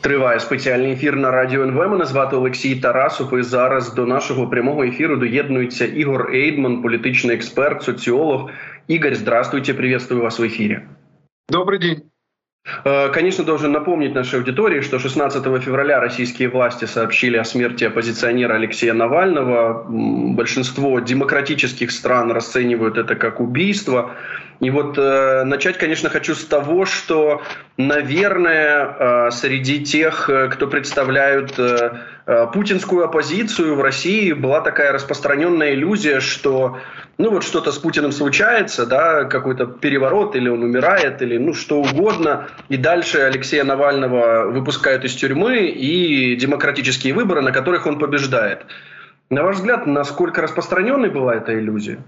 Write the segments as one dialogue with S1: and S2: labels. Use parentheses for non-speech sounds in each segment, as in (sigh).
S1: Триває спеціальний ефір на радіо НВ. Мене звати Олексій Тарасов. І зараз до нашого прямого ефіру доєднується Ігор Ейдман, політичний експерт, соціолог. Ігор, здравствуйте, приветствую вас в ефірі.
S2: Добрий день.
S1: Э, конечно, должен напомнить нашей аудитории, что 16 февраля российские власти сообщили о смерти оппозиционера Алексея Навального. Большинство демократических стран расценивают это как убийство. И вот э, начать, конечно, хочу с того, что, наверное, э, среди тех, э, кто представляют э, путинскую оппозицию в России, была такая распространенная иллюзия, что ну вот что-то с Путиным случается, да, какой-то переворот, или он умирает, или ну что угодно, и дальше Алексея Навального выпускают из тюрьмы и демократические выборы, на которых он побеждает. На ваш взгляд, насколько распространенной была эта иллюзия?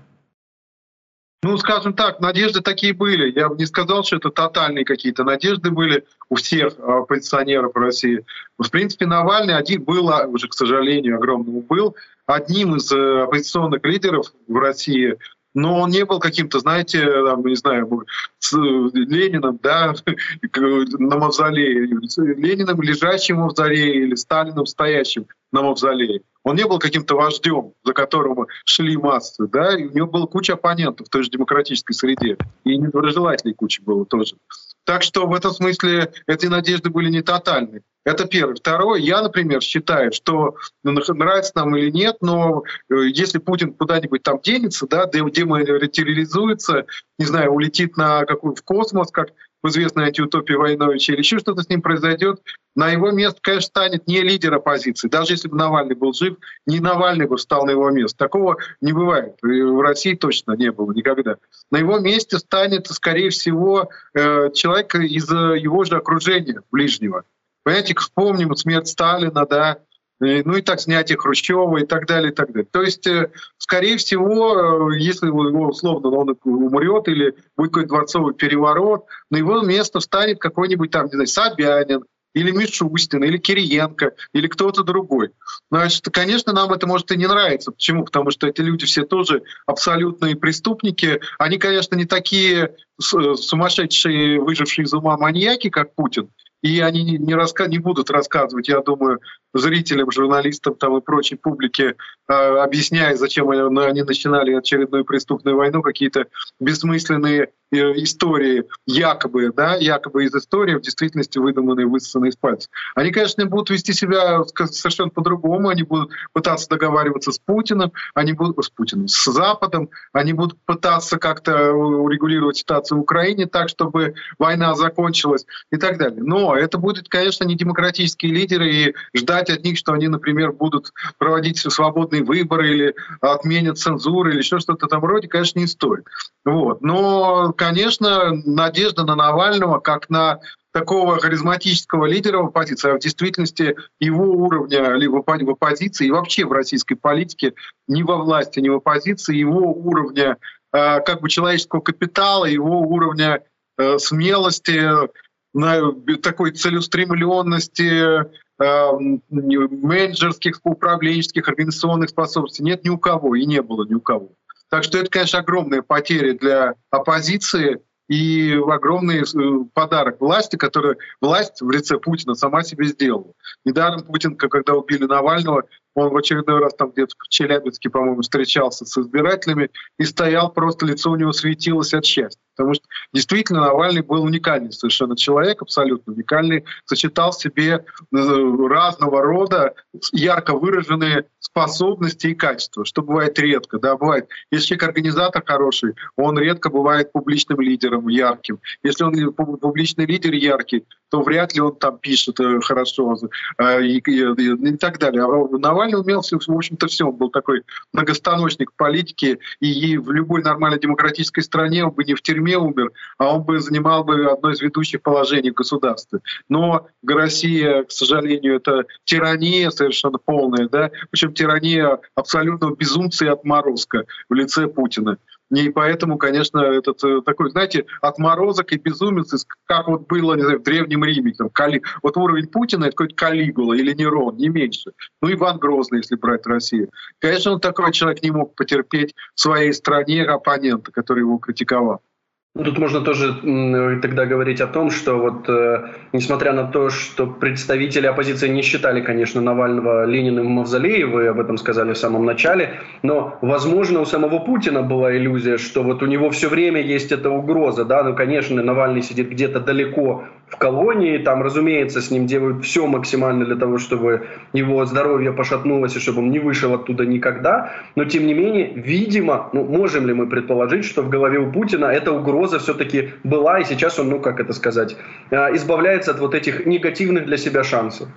S2: Ну, скажем так, надежды такие были. Я бы не сказал, что это тотальные какие-то надежды были у всех оппозиционеров в России. В принципе, Навальный один был, а, уже, к сожалению, огромному был одним из э, оппозиционных лидеров в России, но он не был каким-то, знаете, там, не знаю, с Лениным, да, (laughs) на мавзолее, Лениным лежащим в мавзолее или Сталином стоящим на мавзолее. Он не был каким-то вождем, за которым шли массы, да, и у него была куча оппонентов в той же демократической среде, и недоброжелателей куча было тоже. Так что в этом смысле эти надежды были не тотальны. Это первое. Второе, я, например, считаю, что нравится нам или нет, но э, если Путин куда-нибудь там денется, да, дематериализуется, не знаю, улетит на какой в космос, как в известной антиутопии Войновича, или еще что-то с ним произойдет, на его место, конечно, станет не лидер оппозиции. Даже если бы Навальный был жив, не Навальный бы встал на его место. Такого не бывает. В России точно не было никогда. На его месте станет, скорее всего, э, человек из его же окружения ближнего. Понимаете, вспомним смерть Сталина, да, ну и так снятие Хрущева и так далее, и так далее. То есть, э, скорее всего, э, если его условно он умрет или будет какой-то дворцовый переворот, на его место встанет какой-нибудь там, не знаю, Собянин, или Мишустин, или Кириенко, или кто-то другой. Значит, конечно, нам это может и не нравиться. Почему? Потому что эти люди все тоже абсолютные преступники. Они, конечно, не такие сумасшедшие, выжившие из ума маньяки, как Путин, и они не, раска не будут рассказывать, я думаю, зрителям, журналистам там и прочей публике, э, объясняя, зачем они, они начинали очередную преступную войну, какие-то бессмысленные э, истории, якобы, да, якобы из истории, в действительности выдуманные, высосанные из пальцев. Они, конечно, будут вести себя совершенно по-другому, они будут пытаться договариваться с Путиным, они будут с Путиным, с Западом, они будут пытаться как-то урегулировать ситуацию в Украине так, чтобы война закончилась и так далее. Но это будет, конечно, не демократические лидеры и ждать от них, что они, например, будут проводить свободные выборы или отменят цензуру или еще что-то там роде, конечно, не стоит. Вот. Но, конечно, надежда на Навального как на такого харизматического лидера в оппозиции, а в действительности его уровня либо в оппозиции и вообще в российской политике ни во власти, ни в оппозиции, его уровня э, как бы человеческого капитала, его уровня э, смелости, такой целеустремленности, Эм, менеджерских, управленческих, организационных способностей нет ни у кого и не было ни у кого. Так что это, конечно, огромная потеря для оппозиции и огромный э, подарок власти, который власть в лице Путина сама себе сделала. Недаром Путин, когда убили Навального, он в очередной раз там где-то в Челябинске, по-моему, встречался с избирателями и стоял, просто лицо у него светилось от счастья. Потому что действительно Навальный был уникальный совершенно человек, абсолютно уникальный, сочетал в себе э, разного рода ярко выраженные способности и качества, что бывает редко. Да, бывает. Если человек организатор хороший, он редко бывает публичным лидером ярким. Если он публичный лидер яркий, то вряд ли он там пишет э, хорошо э, и, и, и, и так далее. А Навальный умел, в общем-то, все. Он был такой многостаночник политики, и в любой нормальной демократической стране он бы не в тюрьме умер, а он бы занимал бы одно из ведущих положений в государстве. Но в России, к сожалению, это тирания совершенно полная, да, причем тирания абсолютного безумца и отморозка в лице Путина. И поэтому, конечно, этот э, такой, знаете, отморозок и безумец, как вот было не знаю, в Древнем Риме. Там, Кали... Вот уровень Путина — это какой-то Калигула или Нерон, не меньше. Ну, Иван Грозный, если брать Россию. Конечно, он такой человек не мог потерпеть в своей стране оппонента, который его критиковал.
S1: Тут можно тоже тогда говорить о том, что вот э, несмотря на то, что представители оппозиции не считали, конечно, Навального Лениным в мавзолее, вы об этом сказали в самом начале, но, возможно, у самого Путина была иллюзия, что вот у него все время есть эта угроза, да, ну, конечно, Навальный сидит где-то далеко в колонии, там, разумеется, с ним делают все максимально для того, чтобы его здоровье пошатнулось и чтобы он не вышел оттуда никогда, но, тем не менее, видимо, ну, можем ли мы предположить, что в голове у Путина эта угроза все-таки была, и сейчас он, ну как это сказать, э, избавляется от вот этих негативных для себя шансов.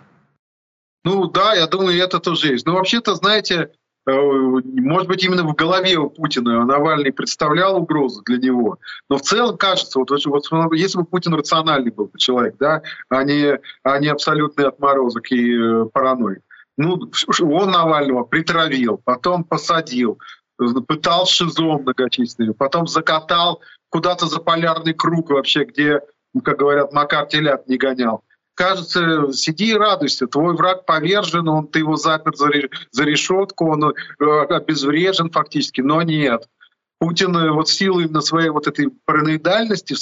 S2: Ну да, я думаю, это тоже есть. Но вообще-то, знаете, может быть, именно в голове у Путина Навальный представлял угрозу для него. Но в целом кажется, вот, вот если бы Путин рациональный был человек, да, а не, а не абсолютный отморозок и э, параноик, ну, он Навального притравил, потом посадил, пытал шизо многочисленными, потом закатал куда-то за полярный круг вообще, где, как говорят, Макар телят не гонял. Кажется, сиди и радуйся, твой враг повержен, он, ты его запер за решетку, он э, обезврежен фактически, но нет. Путин э, вот силой на своей вот этой параноидальности,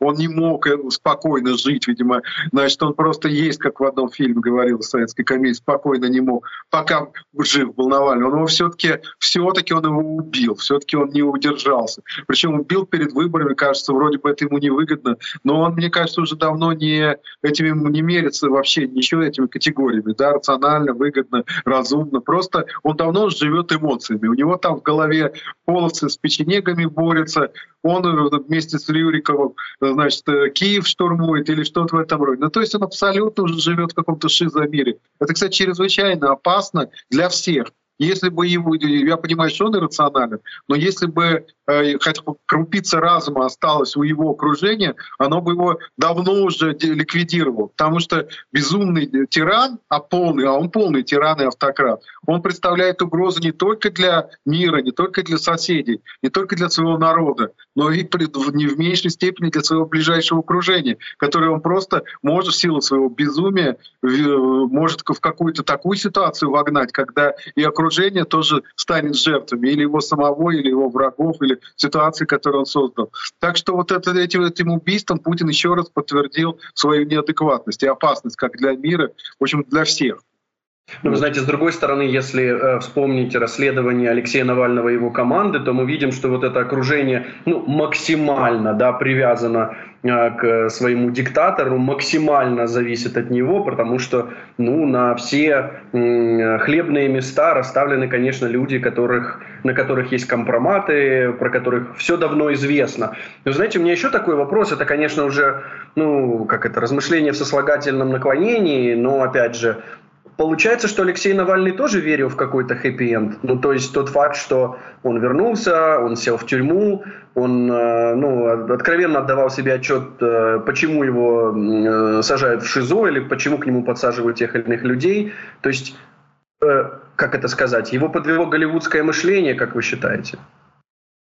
S2: он не мог э, спокойно жить, видимо. Значит, он просто есть, как в одном фильме говорил советской комедии, спокойно не мог, пока жив был Навальный. Он его все-таки, все-таки он его убил, все-таки он не удержался. Причем убил перед выборами, кажется, вроде бы это ему невыгодно, но он, мне кажется, уже давно не этими не мерится вообще ничего этими категориями, да, рационально, выгодно, разумно. Просто он давно живет эмоциями. У него там в голове половцы с печеньем негами борется, он э, вместе с Рюриковым, э, значит, э, Киев штурмует или что-то в этом роде. Ну, то есть он абсолютно уже живет в каком-то шизомире. Это, кстати, чрезвычайно опасно для всех. Если бы его, я понимаю, что он иррационален, но если бы э, хотя бы крупица разума осталась у его окружения, оно бы его давно уже ликвидировало. Потому что безумный тиран, а полный, а он полный тиран и автократ, он представляет угрозу не только для мира, не только для соседей, не только для своего народа, но и не в меньшей степени для своего ближайшего окружения, которое он просто может в силу своего безумия может в какую-то такую ситуацию вогнать, когда и окружение тоже станет жертвами или его самого, или его врагов, или ситуации, которую он создал. Так что вот это, этим, этим убийством Путин еще раз подтвердил свою неадекватность и опасность как для мира, в общем, для всех.
S1: Но вы знаете, с другой стороны, если э, вспомнить расследование Алексея Навального и его команды, то мы видим, что вот это окружение ну, максимально да, привязано э, к своему диктатору, максимально зависит от него, потому что ну, на все э, хлебные места расставлены, конечно, люди, которых, на которых есть компроматы, про которых все давно известно. Но знаете, у меня еще такой вопрос, это, конечно, уже ну, как это, размышление в сослагательном наклонении, но, опять же, Получается, что Алексей Навальный тоже верил в какой-то хэппи-энд. Ну, то есть тот факт, что он вернулся, он сел в тюрьму, он э, ну, откровенно отдавал себе отчет, э, почему его э, сажают в ШИЗО или почему к нему подсаживают тех или иных людей. То есть, как это сказать, его подвело голливудское мышление, как вы считаете?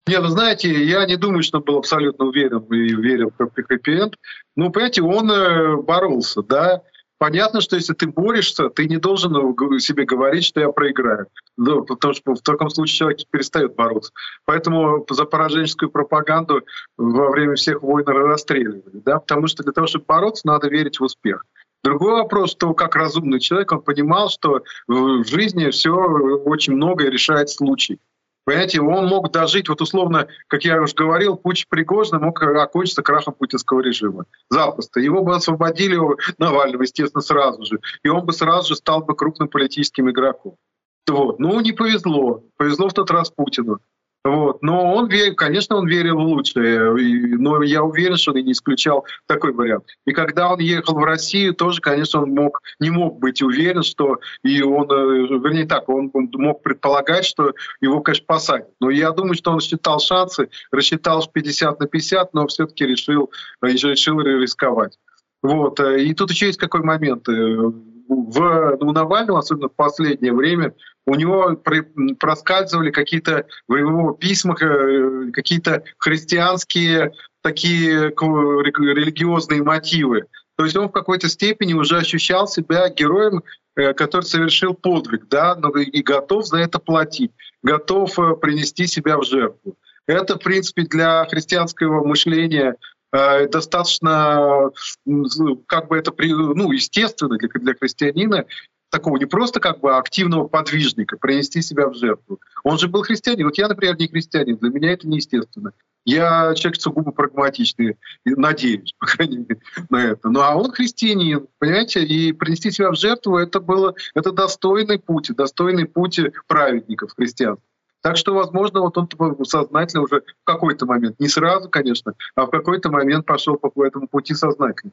S2: Не, ну знаете, я не думаю, что он был абсолютно уверен и верил в хэппи-энд. Ну, понимаете, он боролся, да, Понятно, что если ты борешься, ты не должен себе говорить, что я проиграю. Ну, потому что в таком случае человек перестает бороться. Поэтому за пораженческую пропаганду во время всех войн расстреливали. Да? Потому что для того, чтобы бороться, надо верить в успех. Другой вопрос, что как разумный человек, он понимал, что в жизни все очень многое решает случай. Понимаете, он мог дожить, вот условно, как я уже говорил, путь Пригожина мог окончиться крахом путинского режима. Запросто. Его бы освободили Навального, естественно, сразу же. И он бы сразу же стал бы крупным политическим игроком. Вот. Ну, не повезло. Повезло в тот раз Путину. Вот. Но он, конечно, он верил в лучшее, но я уверен, что он и не исключал такой вариант. И когда он ехал в Россию, тоже, конечно, он мог, не мог быть уверен, что и он, э, вернее так, он мог предполагать, что его, конечно, посадят. Но я думаю, что он считал шансы, рассчитал 50 на 50, но все-таки решил, э, решил рисковать. Вот. Э, и тут еще есть какой момент в, у Навального, особенно в последнее время, у него проскальзывали какие-то в его письмах э, какие-то христианские такие религиозные мотивы. То есть он в какой-то степени уже ощущал себя героем, э, который совершил подвиг, да, но и готов за это платить, готов э, принести себя в жертву. Это, в принципе, для христианского мышления достаточно, как бы это, ну, естественно для, для христианина, такого не просто как бы активного подвижника, принести себя в жертву. Он же был христианин. Вот я, например, не христианин, для меня это неестественно. Я человек сугубо прагматичный, надеюсь, по крайней мере, на это. Ну а он христианин, понимаете, и принести себя в жертву это было, это достойный путь, достойный путь праведников христиан. Так что, возможно, вот он сознательно уже в какой-то момент, не сразу, конечно, а в какой-то момент пошел по этому пути сознательно.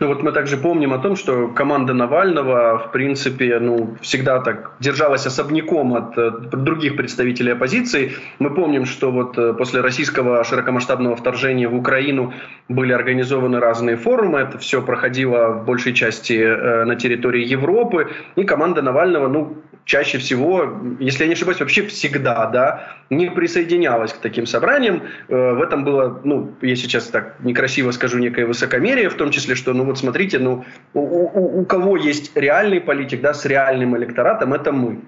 S1: Ну вот мы также помним о том, что команда Навального, в принципе, ну, всегда так держалась особняком от, от других представителей оппозиции. Мы помним, что вот э, после российского широкомасштабного вторжения в Украину были организованы разные форумы. Это все проходило в большей части э, на территории Европы. И команда Навального, ну, чаще всего, если я не ошибаюсь, вообще всегда, да, не присоединялась к таким собраниям. Э, в этом было, ну, я сейчас так некрасиво скажу, некое высокомерие, в том числе, что, ну вот смотрите, ну, у, у, у кого есть реальный политик, да, с реальным электоратом, это мы.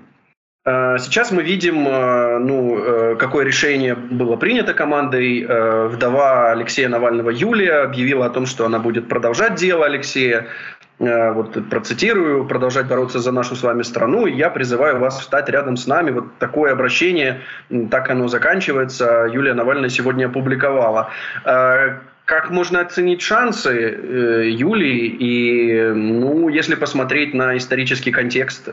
S1: Э, сейчас мы видим, э, ну, какое решение было принято командой. Вдова Алексея Навального Юлия объявила о том, что она будет продолжать дело Алексея. Э, вот процитирую, продолжать бороться за нашу с вами страну. И я призываю вас встать рядом с нами. Вот такое обращение, так оно заканчивается, Юлия Навальная сегодня опубликовала. Э, как можно оценить шансы э, Юлии? И, ну, если посмотреть на исторический контекст,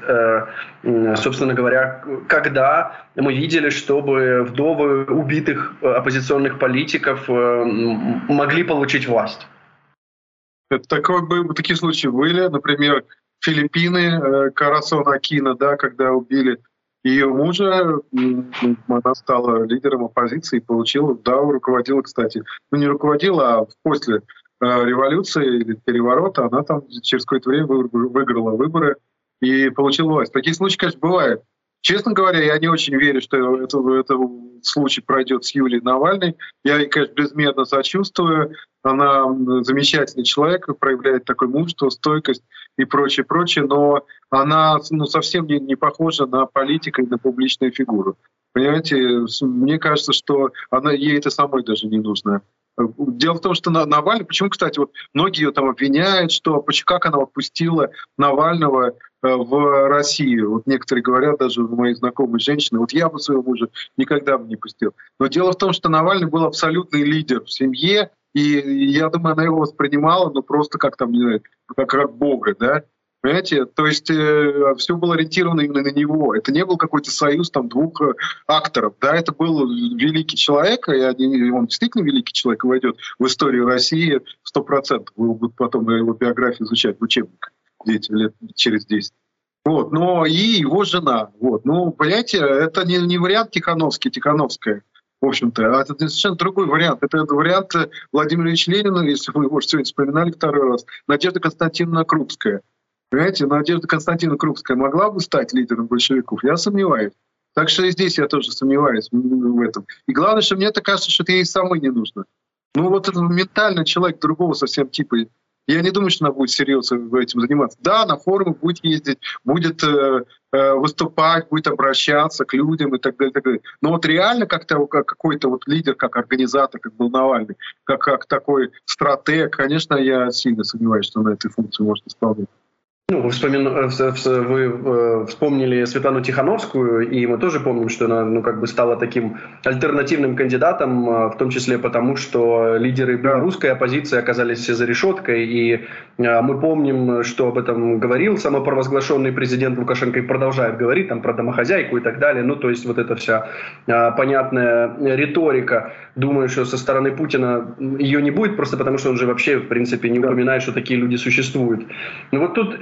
S1: собственно говоря, когда мы видели, чтобы вдовы убитых оппозиционных политиков могли получить власть?
S2: Такой, такие случаи были, например, Филиппины, э, Карасон Акина, да, когда убили ее мужа, она стала лидером оппозиции и получила, да, руководила, кстати, ну не руководила, а после э, революции или переворота она там через какое-то время выиграла выборы и получила власть. Такие случаи, конечно, бывают. Честно говоря, я не очень верю, что это, это случай пройдет с Юлией Навальной. Я ей, конечно, безмерно сочувствую. Она замечательный человек, проявляет такое мужество, стойкость и прочее, прочее, но она ну, совсем не, не похожа на политика и на публичную фигуру. Понимаете, мне кажется, что она, ей это самой даже не нужно. Дело в том, что Навальный, почему, кстати, вот многие ее там обвиняют, что как она отпустила Навального в Россию. Вот некоторые говорят, даже мои знакомые женщины, вот я бы своего мужа никогда бы не пустил. Но дело в том, что Навальный был абсолютный лидер в семье, и я думаю, она его воспринимала, ну просто как там, не знаю, как, как бога, да. Понимаете? То есть э, все было ориентировано именно на него. Это не был какой-то союз там двух э, акторов. Да, это был великий человек, и они, он действительно великий человек, войдет в историю России сто процентов. Вы будете потом его биографию изучать в учебниках дети лет через 10. Вот, но и его жена. Вот. Ну, понимаете, это не, не вариант Тихановский, Тихановская в общем-то. А это совершенно другой вариант. Это вариант Владимира Ильича Ленина, если вы его сегодня вспоминали второй раз, Надежда Константиновна Крупская. Понимаете, Надежда Константиновна Крупская могла бы стать лидером большевиков? Я сомневаюсь. Так что и здесь я тоже сомневаюсь в этом. И главное, что мне это кажется, что это ей самой не нужно. Ну вот это ментально человек другого совсем типа. Я не думаю, что она будет серьезно этим заниматься. Да, на форумы будет ездить, будет э, э, выступать, будет обращаться к людям и так далее. так далее. Но вот реально как-то как какой-то вот лидер, как организатор, как был Навальный, как, как такой стратег, конечно, я сильно сомневаюсь, что на этой функции может исполнять.
S1: Ну, вы, вспомин... Э, вы э, вспомнили Светлану Тихановскую, и мы тоже помним, что она ну, как бы стала таким альтернативным кандидатом, э, в том числе потому, что лидеры белорусской оппозиции оказались за решеткой, и мы помним, что об этом говорил самопровозглашенный президент Лукашенко и продолжает говорить там, про домохозяйку и так далее. Ну, то есть вот эта вся понятная риторика. Думаю, что со стороны Путина ее не будет, просто потому что он же вообще, в принципе, не упоминает, что такие люди существуют. Но вот тут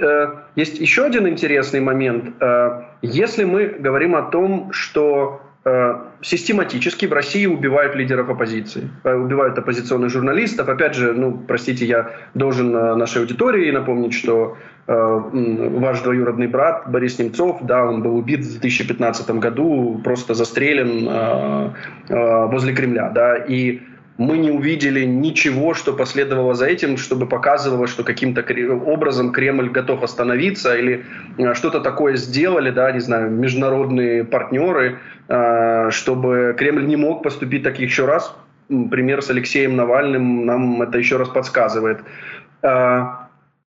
S1: есть еще один интересный момент. Э, если мы говорим о том, что э, систематически в России убивают лидеров оппозиции, э, убивают оппозиционных журналистов. Опять же, ну, простите, я должен нашей аудитории напомнить, что ваш двоюродный брат Борис Немцов, да, он был убит в 2015 году, просто застрелен возле Кремля, да, и мы не увидели ничего, что последовало за этим, чтобы показывало, что каким-то образом Кремль готов остановиться или э, что-то такое сделали, да, не знаю, международные партнеры, э, чтобы Кремль не мог поступить так еще раз. Пример с Алексеем Навальным нам это еще раз подсказывает. Э,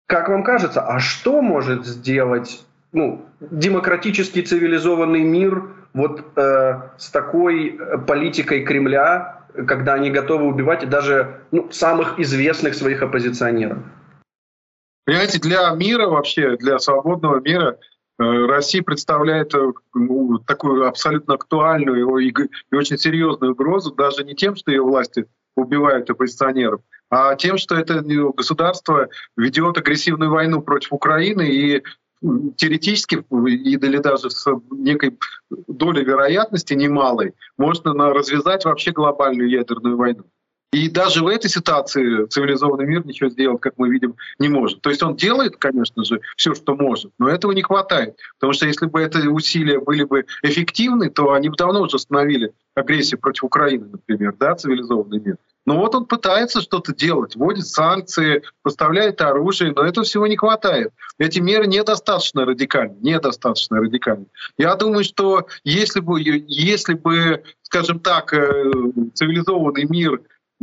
S1: как вам кажется, а что может сделать ну, демократический цивилизованный мир вот э, с такой политикой Кремля, когда они готовы убивать даже ну, самых известных своих оппозиционеров.
S2: Понимаете, для мира вообще, для свободного мира э, Россия представляет э, ну, такую абсолютно актуальную и, и очень серьезную угрозу даже не тем, что ее власти убивают оппозиционеров, а тем, что это государство ведет агрессивную войну против Украины и теоретически или даже с некой долей вероятности немалой можно развязать вообще глобальную ядерную войну. И даже в этой ситуации цивилизованный мир ничего сделать, как мы видим, не может. То есть он делает, конечно же, все, что может, но этого не хватает. Потому что если бы эти усилия были бы эффективны, то они бы давно уже остановили агрессию против Украины, например, да, цивилизованный мир. Но вот он пытается что-то делать, вводит санкции, поставляет оружие, но этого всего не хватает. Эти меры недостаточно радикальны, недостаточно радикальны. Я думаю, что если бы, если бы скажем так, э, цивилизованный мир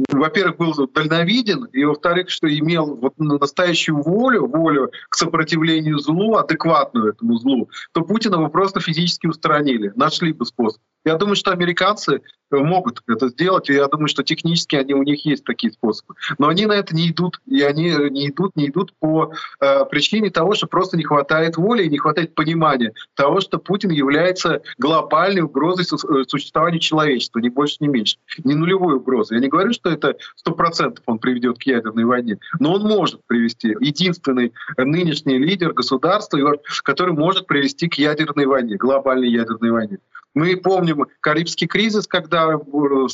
S2: во-первых, был дальновиден, и, во-вторых, что имел вот настоящую волю, волю к сопротивлению злу, адекватную этому злу, то Путина бы просто физически устранили, нашли бы способ. Я думаю, что американцы э, могут это сделать, и я думаю, что технически они, у них есть такие способы. Но они на это не идут, и они не идут, не идут по э, причине того, что просто не хватает воли и не хватает понимания того, что Путин является глобальной угрозой э, существования человечества, ни больше, ни меньше. Не нулевой угрозой. Я не говорю, что это сто процентов он приведет к ядерной войне, но он может привести. Единственный нынешний лидер государства, который может привести к ядерной войне, глобальной ядерной войне. Мы помним Карибский кризис, когда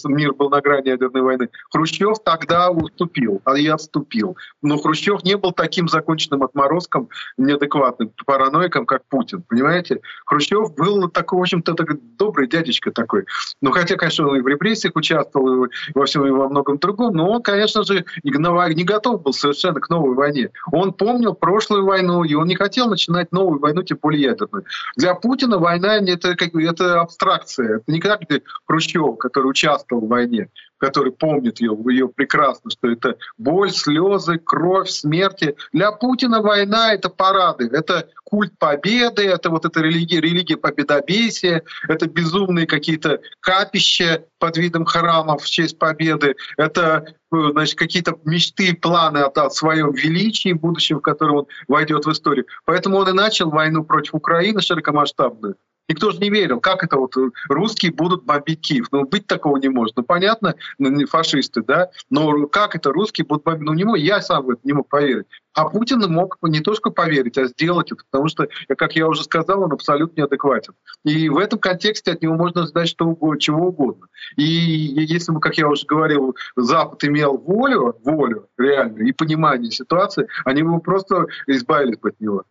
S2: мир был на грани ядерной войны. Хрущев тогда уступил, а я отступил. Но Хрущев не был таким законченным отморозком, неадекватным параноиком, как Путин. Понимаете? Хрущев был такой, в общем-то, добрый дядечка такой. Ну, хотя, конечно, он и в репрессиях участвовал, и во всем и во многом другом, но он, конечно же, не готов был совершенно к новой войне. Он помнил прошлую войну, и он не хотел начинать новую войну, тем более ядерную. Для Путина война — это, это абстракция. Это не как Хрущев, который участвовал в войне, который помнит ее, ее прекрасно, что это боль, слезы, кровь, смерти. Для Путина война — это парады, это культ победы, это вот эта религия, религия победобесия, это безумные какие-то капища под видом храмов в честь победы, это э, значит, какие-то мечты, планы о, о своем величии будущем, в котором он войдет в историю. Поэтому он и начал войну против Украины широкомасштабную. Никто же не верил, как это вот э, русские будут бомбить Киев. Ну, быть такого не может. Ну, понятно, фашисты, да, но как это русские будут бомбить? Ну, не мог, я сам в это не мог поверить. А Путин мог не только поверить, а сделать это, потому что, как я уже сказал, он абсолютно неадекватен. И в этом контексте от него можно ждать что угодно, чего угодно. И если бы, как я уже говорил, Запад имел волю, волю реальную и понимание ситуации, они бы просто избавились бы от него.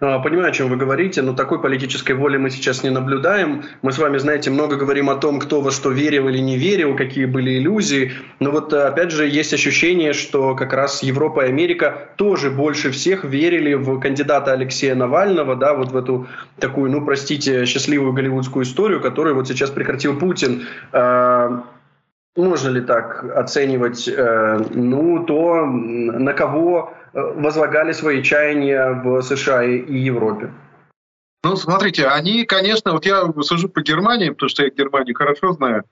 S1: А, понимаю, о чем вы говорите, но такой политической воли мы сейчас не наблюдаем. Мы с вами, знаете, много говорим о том, кто во что верил или не верил, какие были иллюзии. Но вот опять же есть ощущение, что как раз Европа и Америка тоже больше всех верили в кандидата Алексея Навального, да, вот в эту такую, ну простите, счастливую голливудскую историю, которую вот сейчас прекратил Путин. А, можно ли так оценивать, э, ну, то, на кого Э, возлагали свои чаяния в США и Европе?
S2: Ну, смотрите, они, конечно, вот я сужу по Германии, потому что я Германию хорошо знаю,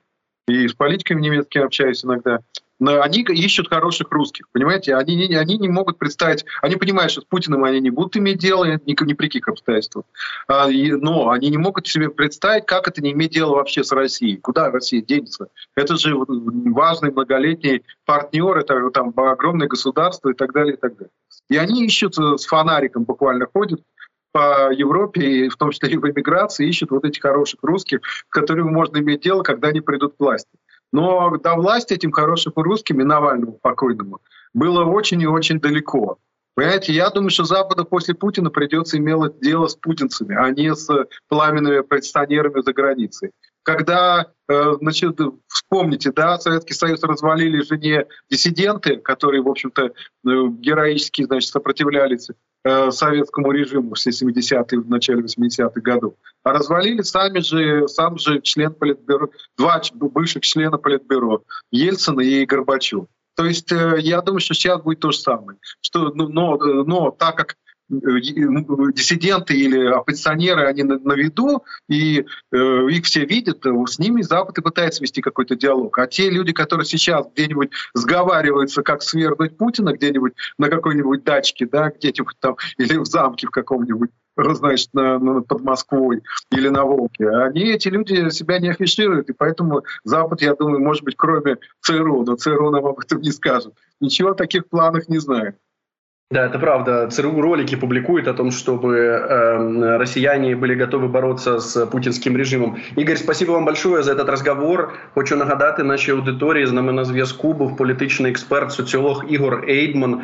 S2: и с политиками немецкими общаюсь иногда. Они ищут хороших русских, понимаете? Они не, они не могут представить, они понимают, что с Путиным они не будут иметь дело ни, ни при каких обстоятельствах. А, и, но они не могут себе представить, как это не иметь дела вообще с Россией. Куда Россия денется? Это же важный многолетний партнер, это там огромное государство и так далее, и так далее. И они ищут э, с фонариком буквально ходят по Европе, и в том числе и в эмиграции, ищут вот этих хороших русских, с которыми можно иметь дело, когда они придут к власти. Но до власти этим хорошим русским и Навальному покойному было очень и очень далеко. Понимаете, я думаю, что Западу после Путина придется иметь дело с путинцами, а не с пламенными оппозиционерами за границей. когда э, значит, вспомните, да, Советский Союз развалили же не диссиденты, которые, в общем-то, э, героически, значит, сопротивлялись э, советскому режиму в 70-е, в начале 80-х годов, а развалили сами же, сам же член Политбюро, два бывших члена Политбюро, Ельцин и Горбачев. То есть я думаю, что сейчас будет то же самое. Что, ну, но, но так как диссиденты или оппозиционеры, они на, на виду, и э, их все видят, э, с ними Запад и пытается вести какой-то диалог. А те люди, которые сейчас где-нибудь сговариваются, как свергнуть Путина где-нибудь на какой-нибудь дачке, да, где-нибудь там, (laughs) или в замке в каком-нибудь, значит, на, на, под Москвой или на Волге. Они, эти люди, себя не афишируют, и поэтому Запад, я думаю, может быть, кроме ЦРУ, но ЦРУ нам об этом не скажет, ничего о таких планах не знает.
S1: Да, это правда. ЦРУ ролики публикует о том, чтобы э, россияне были готовы бороться з путінським режимом. Ігор, спасибо вам большое за этот разговор. Хочу нагадати нашій аудиторії з нами на зв'язку був політичний експерт, соціолог Ігор Ейдман.